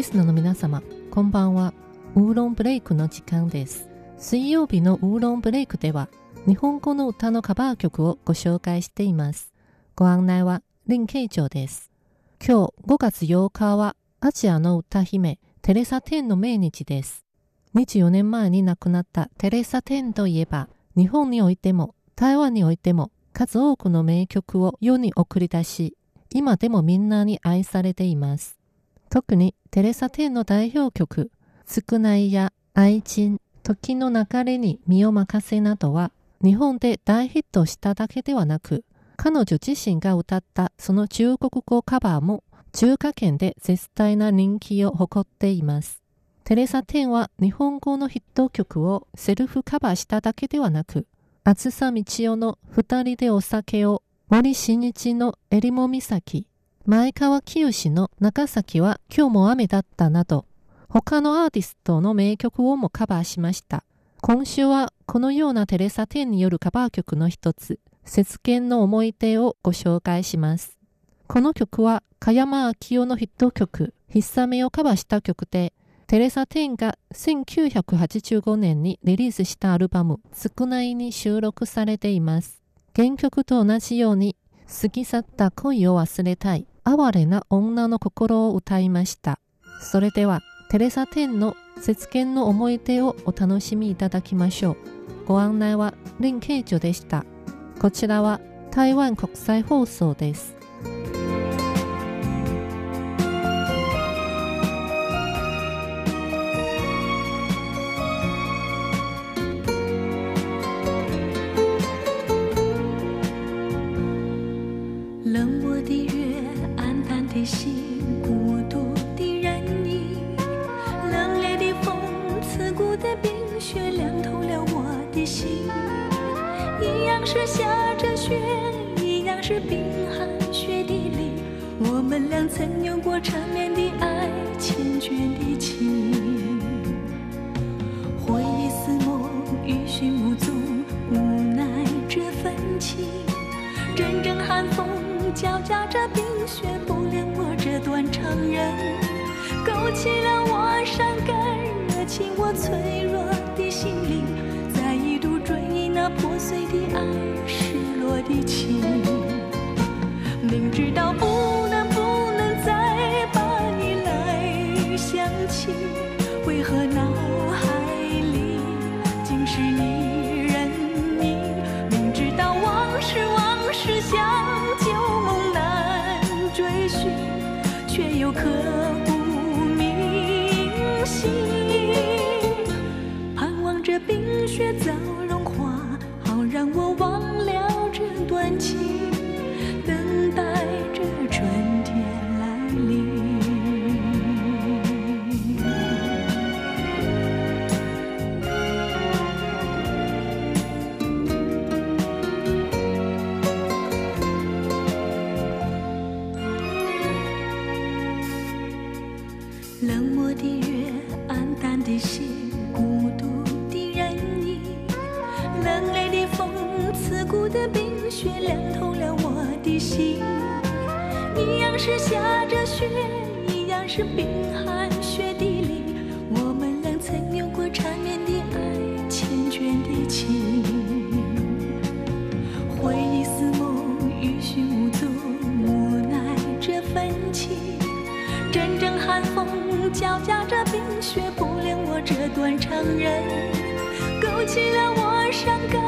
リスナーの皆様、こんばんは。ウーロンブレイクの時間です。水曜日のウーロンブレイクでは、日本語の歌のカバー曲をご紹介しています。ご案内は林慶長です。今日5月8日はアジアの歌姫テレサ・テンの命日です。24年前に亡くなったテレサ・テンといえば、日本においても台湾においても数多くの名曲を世に送り出し、今でもみんなに愛されています。特にテレサ・テンの代表曲、少ないや愛人、時の流れに身を任せなどは、日本で大ヒットしただけではなく、彼女自身が歌ったその中国語カバーも中華圏で絶大な人気を誇っています。テレサ・テンは日本語のヒット曲をセルフカバーしただけではなく、厚さ道夫の二人でお酒を、森進一の襟裳岬、前川清の中崎は今日も雨だったなど、他のアーティストの名曲をもカバーしました。今週はこのようなテレサ・テンによるカバー曲の一つ、節見の思い出をご紹介します。この曲は、加山明夫のヒット曲、ひっさめをカバーした曲で、テレサ・テンが1985年にリリースしたアルバム、少ないに収録されています。原曲と同じように、過ぎ去った恋を忘れたい、哀れな女の心を歌いました。それでは、テレサ・テンの節見の思い出をお楽しみいただきましょう。ご案内は林慶女でした。こちらは台湾国際放送です。心孤独的人影冷冽的风刺骨的冰雪凉透了我的心一样是下着雪一样是冰寒雪地里我们俩曾有过缠绵的爱缱绻的情。回忆似梦欲寻无踪无奈这份情阵阵寒风夹杂着冰雪断肠人，勾起了我伤感热情，我脆弱的心灵。再一度追忆那破碎的爱，失落的情，明知道不却又刻骨铭心，盼望着冰雪早。融冷漠的月，暗淡的心，孤独的人影，冷冽的风，刺骨的冰雪，凉透了我的心，一样是下着雪，一样是冰寒雪地。风交加着冰雪，不怜我这断肠人，勾起了我伤感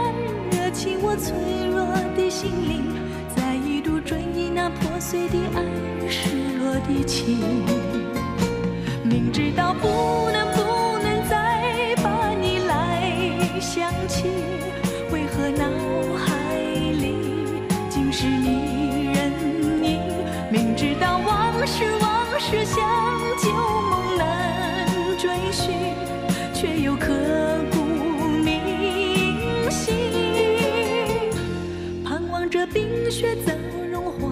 惹起，我脆弱的心灵。再一度追忆那破碎的爱，失落的情，明知道不刻骨铭心，盼望着冰雪早融化，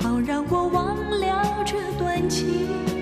好让。我忘了这段情。